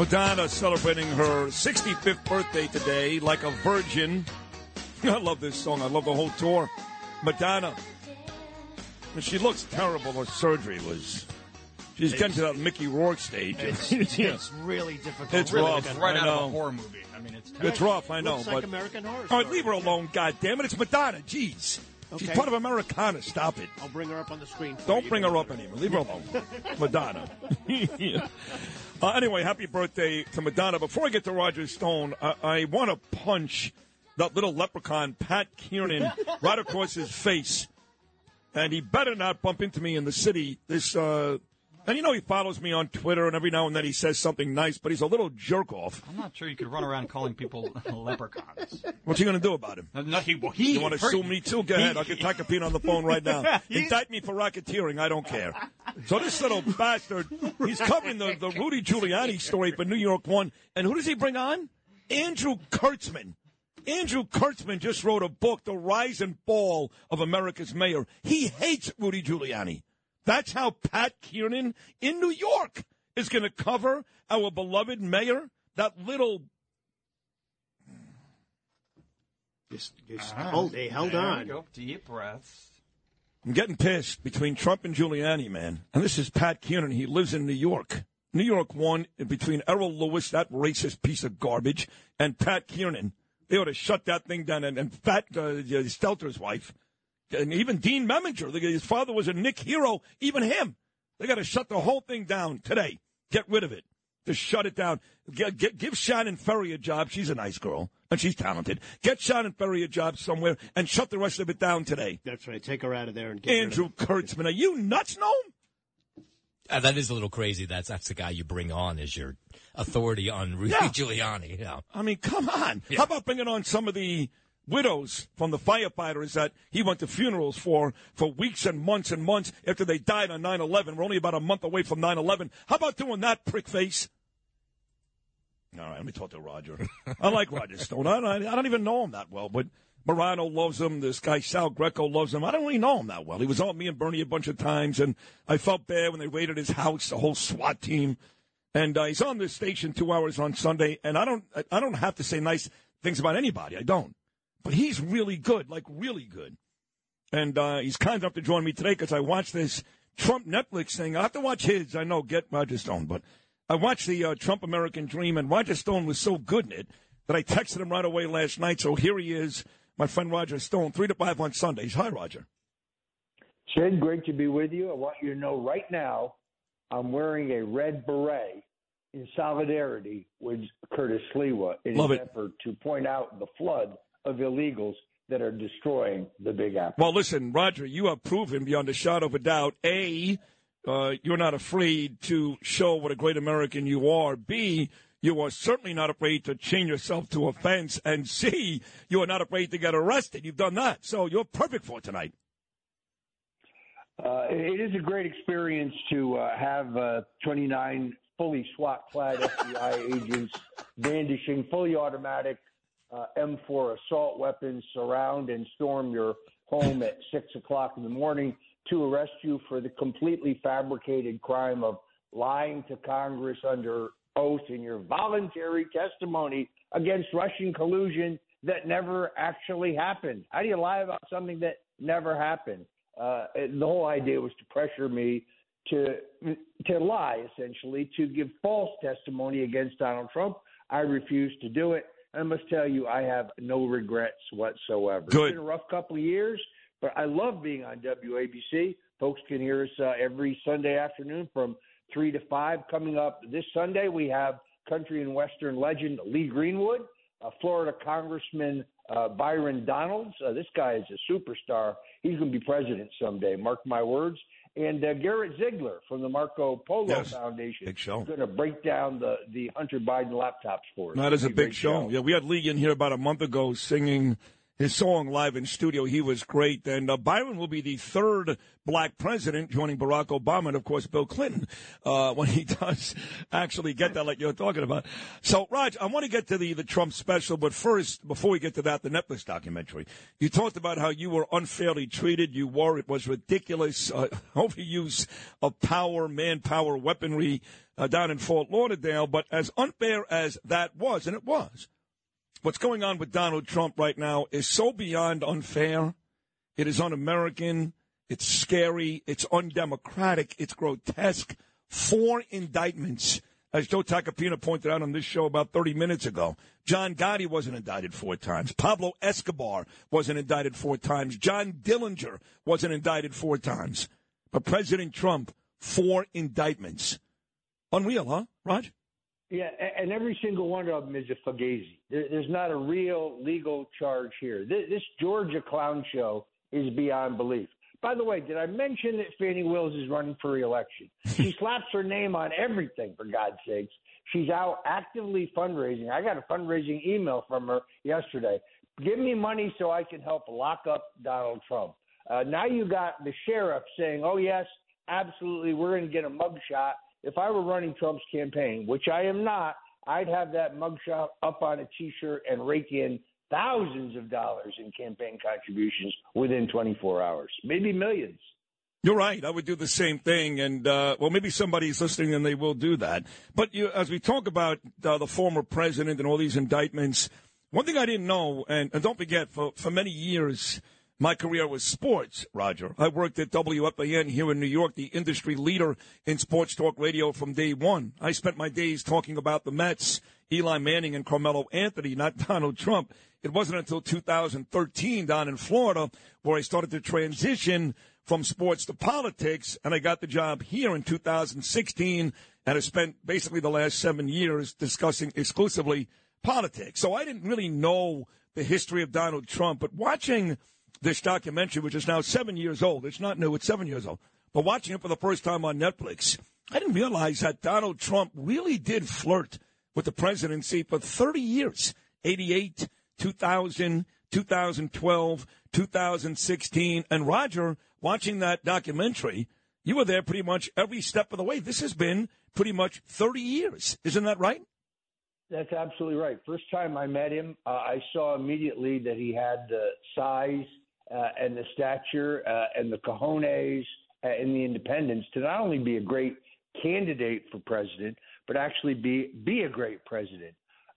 Madonna celebrating her 65th birthday today like a virgin. I love this song. I love the whole tour. Madonna. She looks terrible. Her surgery was. She's getting to that Mickey Rourke stage. It's, Yeah. it's really difficult. It's really rough. difficult. right out of a horror movie. I mean, it's It's rough, I know. Looks but like American Horror All right, Story. leave her alone, God damn it! It's Madonna. Jeez. She's part of Americana. Stop it. I'll bring her up on the screen. Don't bring her up anymore. Leave her alone. Madonna. Yeah. uh, anyway, happy birthday to Madonna. Before I get to Roger Stone, I, I want to punch that little leprechaun, Pat Kiernan, right across his face. And he better not bump into me in the city. This, uh, and you know, he follows me on Twitter, and every now and then he says something nice, but he's a little jerk off. I'm not sure you could run around calling people leprechauns. What's he going to do about him? No, he, well, he You want to sue me too? Go ahead. I'll get Tacopina on the phone right now. Indict me for racketeering. I don't care. So this little bastard, he's covering the, the Rudy Giuliani story for New York One. And who does he bring on? Andrew Kirtzman. Andrew Kirtzman just wrote a book, The Rise and Fall of America's Mayor. He hates Rudy Giuliani. That's how Pat Kiernan in New York is going to cover our beloved mayor. That little Just, just hold, hey, hold There we on. go. Deep breaths. I'm getting pissed between Trump and Giuliani, man. And this is Pat Kiernan. He lives in New York. New York One between Errol Louis, that racist piece of garbage, and Pat Kiernan. They ought to shut that thing down. And, and Fat uh, Stelter's wife, and even Dean Meminger, his father was a Knick hero. Even him, they got to shut the whole thing down today. Get rid of it. Just shut it down. Get, get, give Shannon Ferry a job. She's a nice girl and she's talented. Get Shannon Ferry a job somewhere and shut the rest of it down today. That's right. Take her out of there and get rid of Andrew her. Kirtzman, are you nuts, no? Uh, that is a little crazy. That's that's the guy you bring on as your authority on Rudy Yeah. Giuliani. Yeah. I mean, come on. How about bringing on some of the widows from the firefighters that he went to funerals for for weeks and months and months after they died on 9-11. We're only about a month away from 9-11. How about doing that, prick face? All right, let me talk to Roger. I like Roger Stone. I don't, I don't even know him that well, but Morano loves him. This guy Sal Greco loves him. I don't really know him that well. He was on me and Bernie a bunch of times, and I felt bad when they raided his house, the whole SWAT team. And uh, he's on this station two hours on Sunday, and I don't, I don't have to say nice things about anybody. I don't, but he's really good, like really good. And uh, he's kind enough to join me today because I watched this Trump Netflix thing. I have to watch his. I know, get Roger Stone, but I watched the uh, Trump American Dream, and Roger Stone was so good in it that I texted him right away last night. So here he is, my friend Roger Stone, three to five on Sundays. Hi, Roger. Sid, great to be with you. I want you to know right now I'm wearing a red beret in solidarity with Curtis Sliwa in Love his it. effort to point out the flood of illegals that are destroying the Big Apple. Well, listen, Roger, you have proven beyond a shadow of a doubt, A, uh, you're not afraid to show what a great American you are. B, you are certainly not afraid to chain yourself to a fence. And C, you are not afraid to get arrested. You've done that. So you're perfect for tonight. Uh, it is a great experience to uh, have uh, 29 fully SWAT-clad FBI agents brandishing fully automatic uh, M4 assault weapons surround and storm your home at six o'clock in the morning to arrest you for the completely fabricated crime of lying to Congress under oath in your voluntary testimony against Russian collusion that never actually happened. How do you lie about something that never happened? Uh, the whole idea was to pressure me to to lie, essentially, to give false testimony against Donald Trump. I refused to do it. I must tell you, I have no regrets whatsoever. Good. It's been a rough couple of years, but I love being on WABC. Folks can hear us uh, every Sunday afternoon from 3 to 5. Coming up this Sunday, we have country and western legend Lee Greenwood, uh, Florida Congressman uh, Byron Donalds. Uh, this guy is a superstar. He's going to be president someday, mark my words. And uh, Garrett Ziegler from the Marco Polo Yes. Foundation Big show. is going to break down the, the Hunter Biden laptops for us. That is a big show. Yeah, we had Lee in here about a month ago singing his song live in studio. He was great. And uh, Byron will be the third black president, joining Barack Obama and, of course, Bill Clinton, uh, when he does actually get that, like you're talking about. So, Raj, I want to get to the, the Trump special, but first, before we get to that, the Netflix documentary. You talked about how you were unfairly treated. You were. It was ridiculous. Uh, overuse of power, manpower, weaponry uh, down in Fort Lauderdale. But as unfair as that was, and it was, what's going on with Donald Trump right now is so beyond unfair. It is un American. It's scary. It's undemocratic. It's grotesque. Four indictments, as Joe Tacopina pointed out on this show about 30 minutes ago. John Gotti wasn't indicted four times. Pablo Escobar wasn't indicted four times. John Dillinger wasn't indicted four times. But President Trump, four indictments. Unreal, huh, Raj? Yeah, and every single one of them is a fugazi. There's not a real legal charge here. This Georgia clown show is beyond belief. By the way, did I mention that Fani Willis is running for reelection? She slaps her name on everything, for God's sakes. She's out actively fundraising. I got a fundraising email from her yesterday. Give me money so I can help lock up Donald Trump. Uh, now you got the sheriff saying, oh, yes, absolutely, we're going to get a mugshot. If I were running Trump's campaign, which I am not, I'd have that mugshot up on a T-shirt and rake in thousands of dollars in campaign contributions within 24 hours, maybe millions. You're right. I would do the same thing, and uh, well, maybe somebody's listening and they will do that. But you, as we talk about uh, the former president and all these indictments, one thing I didn't know, and, and don't forget, for for many years, my career was sports. Roger, I worked at WFAN here in New York, the industry leader in sports talk radio from day one. I spent my days talking about the Mets, Eli Manning, and Carmelo Anthony, not Donald Trump. It wasn't until 2013 down in Florida where I started to transition from sports to politics, and I got the job here in 2016, and I spent basically the last seven years discussing exclusively politics. So I didn't really know the history of Donald Trump, but watching this documentary, which is now seven years old, it's not new, it's seven years old, but watching it for the first time on Netflix, I didn't realize that Donald Trump really did flirt with the presidency for 30 years 88, 2000, 2012, 2016. And Roger, watching that documentary, you were there pretty much every step of the way. This has been pretty much 30 years. Isn't that right? That's absolutely right. First time I met him, uh, I saw immediately that he had the size uh, and the stature uh, and the cojones uh, and the independence to not only be a great candidate for president, but actually be be a great president.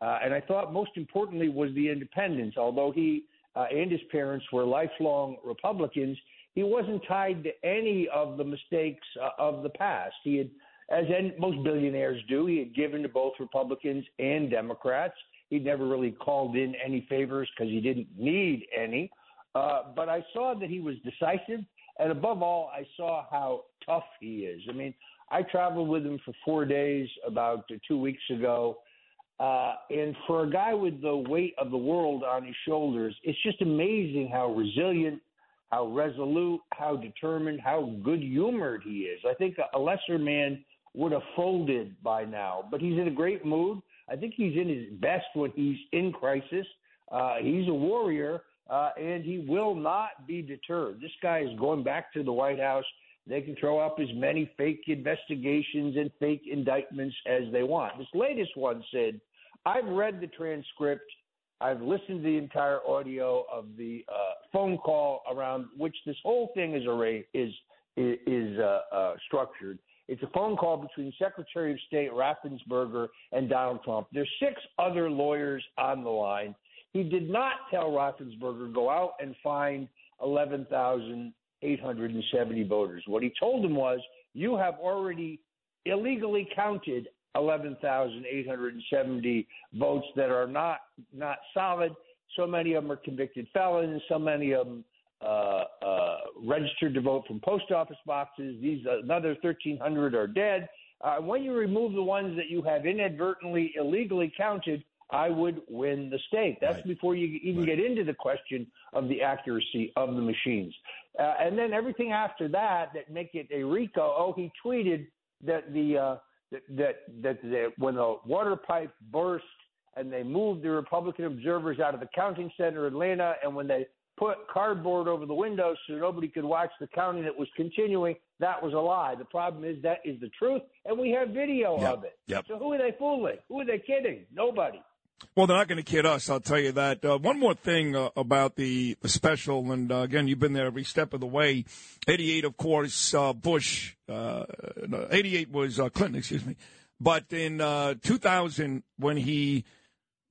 Uh, and I thought most importantly was the independence. Although he uh, and his parents were lifelong Republicans, he wasn't tied to any of the mistakes uh, of the past. He had, as most billionaires do, he had given to both Republicans and Democrats. He never really called in any favors because he didn't need any. Uh, but I saw that he was decisive, and above all, I saw how tough he is. I mean, I traveled with him for four days about two weeks ago. Uh, and for a guy with the weight of the world on his shoulders, it's just amazing how resilient, how resolute, how determined, how good humored he is. I think a lesser man would have folded by now, but he's in a great mood. I think he's in his best when he's in crisis. Uh, he's a warrior, uh, and he will not be deterred. This guy is going back to the White House. They can throw up as many fake investigations and fake indictments as they want. This latest one said, I've read the transcript. I've listened to the entire audio of the uh, phone call around which this whole thing is array is is, uh, uh, structured. It's a phone call between Secretary of State Raffensperger and Donald Trump. There's six other lawyers on the line. He did not tell Raffensperger go out and find 11,870 voters. What he told him was, you have already illegally counted 11,870 votes that are not not solid. So many of them are convicted felons. So many of them uh, uh, registered to vote from post office boxes. These another 1,300 are dead. Uh, when you remove the ones that you have inadvertently illegally counted, I would win the state. That's Right. before you even Right. get into the question of the accuracy of the machines. Uh, and then everything after that that make it a RICO. Oh, he tweeted that the uh, that that that the, when the water pipe burst and they moved the Republican observers out of the counting center in Atlanta, and when they put cardboard over the windows so nobody could watch the counting that was continuing, that was a lie. The problem is that is the truth, and we have video Yep, of it. yep. So who are they fooling? Who are they kidding? Nobody. Well, they're not going to kid us. I'll tell you that. Uh, one more thing uh, about the, the special, and uh, again, you've been there every step of the way. Eighty-eight, of course, uh, Bush. Uh, no, Eighty-eight was uh, Clinton, excuse me. But in uh, 2000, when he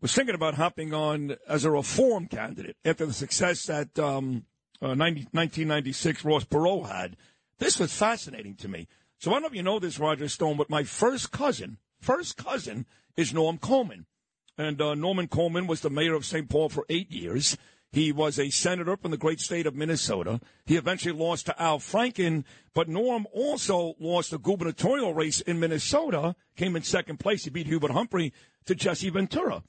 was thinking about hopping on as a reform candidate after the success that um, uh, 90, 1996 Ross Perot had, this was fascinating to me. So I don't know if you know this, Roger Stone, but my first cousin, first cousin, is Norm Coleman. And uh, Norman Coleman was the mayor of St. Paul for eight years. He was a senator from the great state of Minnesota. He eventually lost to Al Franken, but Norm also lost the gubernatorial race in Minnesota, came in second place. He beat Hubert Humphrey to Jesse Ventura.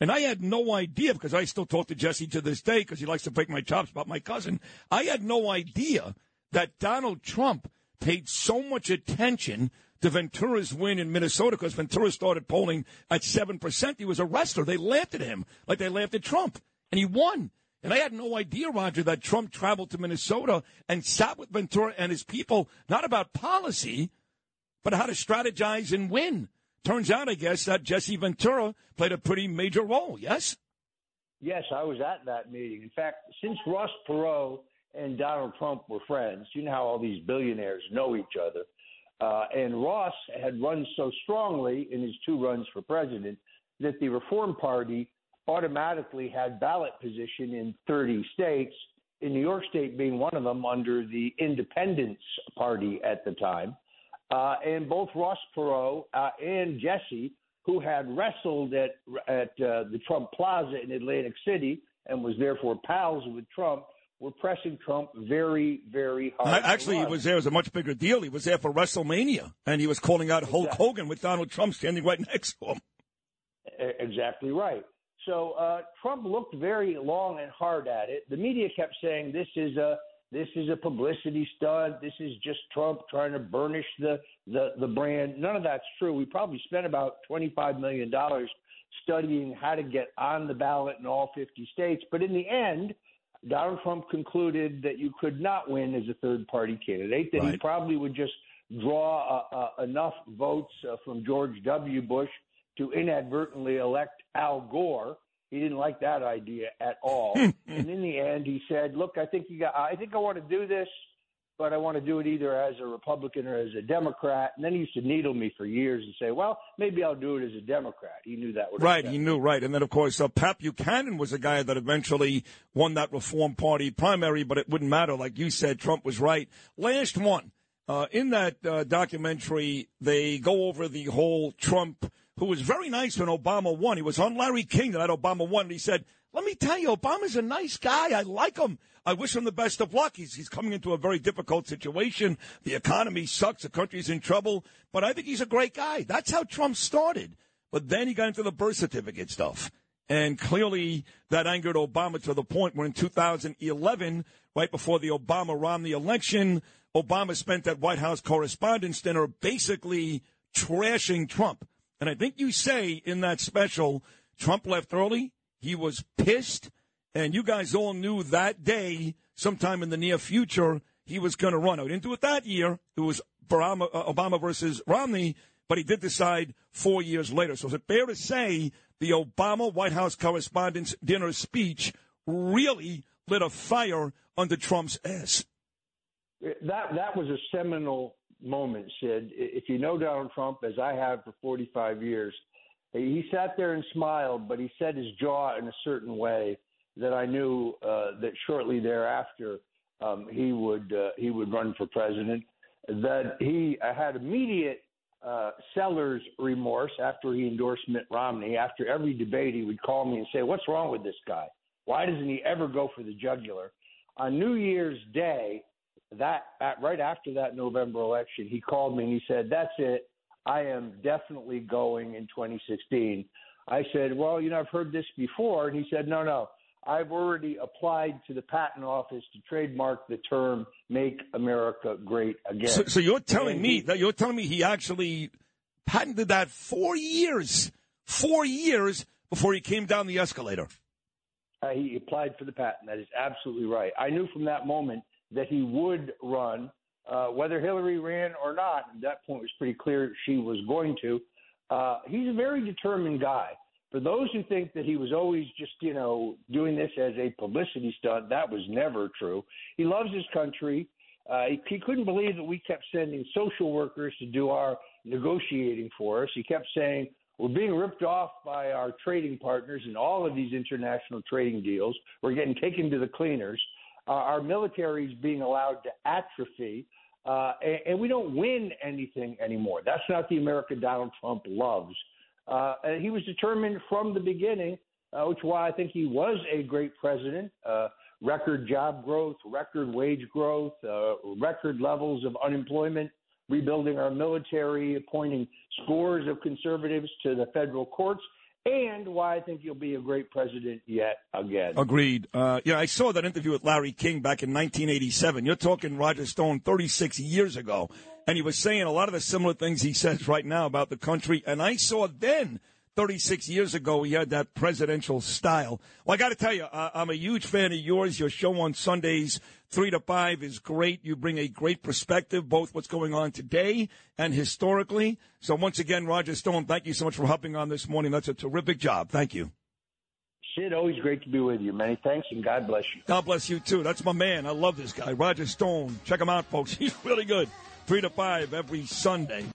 And I had no idea because I still talk to Jesse to this day because he likes to break my chops about my cousin. I had no idea that Donald Trump paid so much attention to Ventura's win in Minnesota because Ventura started polling at 7%. He was a wrestler. They laughed at him like they laughed at Trump. And he won. And I had no idea, Roger, that Trump traveled to Minnesota and sat with Ventura and his people, not about policy, but how to strategize and win. Turns out, I guess, that Jesse Ventura played a pretty major role, yes? Yes, I was at that meeting. In fact, since Ross Perot and Donald Trump were friends, you know how all these billionaires know each other. Uh, and Ross had run so strongly in his two runs for president that the Reform Party automatically had ballot position in 30 states, in New York State being one of them under the Independence Party at the time. Uh, and both Ross Perot uh, and Jesse, who had wrestled at at uh, the Trump Plaza in Atlantic City and was therefore pals with Trump, were pressing Trump very, very hard. Actually, he was there. It was a much bigger deal. He was there for WrestleMania, and he was calling out Hulk Hogan with Donald Trump standing right next to him. Exactly right. So uh, Trump looked very long and hard at it. The media kept saying this is a this is a publicity stunt. This is just Trump trying to burnish the the, the brand. None of that's true. We probably spent about twenty five million dollars studying how to get on the ballot in all fifty states. But in the end, Donald Trump concluded that you could not win as a third party candidate. That he probably would just draw uh, uh, enough votes uh, from George W. Bush to inadvertently elect Al Gore. He didn't like that idea at all. and in the end, he said, "Look, I think you got. I think I want to do this, but I want to do it either as a Republican or as a Democrat." And then he used to needle me for years and say, "Well, maybe I'll do it as a Democrat." He knew that would Right, he knew, right. And then, of course, uh, Pat Buchanan was a guy that eventually won that Reform Party primary, but it wouldn't matter. Like you said, Trump was right. Last one. Uh, in that uh, documentary, they go over the whole Trump, who was very nice when Obama won. He was on Larry King that Obama won, and he said, let me tell you, Obama's a nice guy. I like him. I wish him the best of luck. He's, he's coming into a very difficult situation. The economy sucks. The country's in trouble. But I think he's a great guy. That's how Trump started. But then he got into the birth certificate stuff. And clearly that angered Obama to the point where in 2011, right before the Obama Romney election, Obama spent that White House Correspondents' Dinner basically trashing Trump. And I think you say in that special, Trump left early. He was pissed. And you guys all knew that day, sometime in the near future, he was going to run. I didn't do it that year. It was Obama, uh, Obama versus Romney, but he did decide four years later. So is it fair to say the Obama White House Correspondents' Dinner speech really lit a fire under Trump's ass. That that was a seminal moment, Sid. If you know Donald Trump, as I have for 45 years, he sat there and smiled, but he set his jaw in a certain way that I knew uh, that shortly thereafter um, he would uh, he would run for president. That he had immediate uh, seller's remorse after he endorsed Mitt Romney. After every debate, he would call me and say, "What's wrong with this guy? Why doesn't he ever go for the jugular?" On New Year's Day, that at, right after that November election, he called me and he said, "That's it. I am definitely going in 2016." I said, "Well, you know, I've heard this before," and he said, "No, no. I've already applied to the patent office to trademark the term "Make America Great Again." So, so you're telling And me he- that you're telling me he actually patented that four years, four years before he came down the escalator. Uh, he applied for the patent. That is absolutely right. I knew from that moment that he would run, uh, whether Hillary ran or not. At that point, it was pretty clear she was going to. Uh, he's a very determined guy. For those who think that he was always just, you know, doing this as a publicity stunt, that was never true. He loves his country. Uh, he, he couldn't believe that we kept sending social workers to do our negotiating for us. He kept saying, we're being ripped off by our trading partners in all of these international trading deals. We're getting taken to the cleaners. Uh, our military is being allowed to atrophy, uh, and, and we don't win anything anymore. That's not the America Donald Trump loves. Uh, and he was determined from the beginning, uh, which is why I think he was a great president. Uh, record job growth, record wage growth, uh, record levels of unemployment, rebuilding our military, appointing scores of conservatives to the federal courts, and why I think you'll be a great president yet again. Agreed. Uh, yeah, I saw that interview with Larry King back in 1987. You're talking Roger Stone 36 years ago, and he was saying a lot of the similar things he says right now about the country. And I saw then, 36 years ago, he had that presidential style. Well, I got to tell you, uh, I'm a huge fan of yours. Your show on Sundays, 3 to 5, is great. You bring a great perspective, both what's going on today and historically. So, once again, Roger Stone, thank you so much for hopping on this morning. That's a terrific job. Thank you. Sid, always great to be with you. Many thanks, and God bless you. God bless you too. That's my man. I love this guy, Roger Stone. Check him out, folks. He's really good. Three to five every Sunday.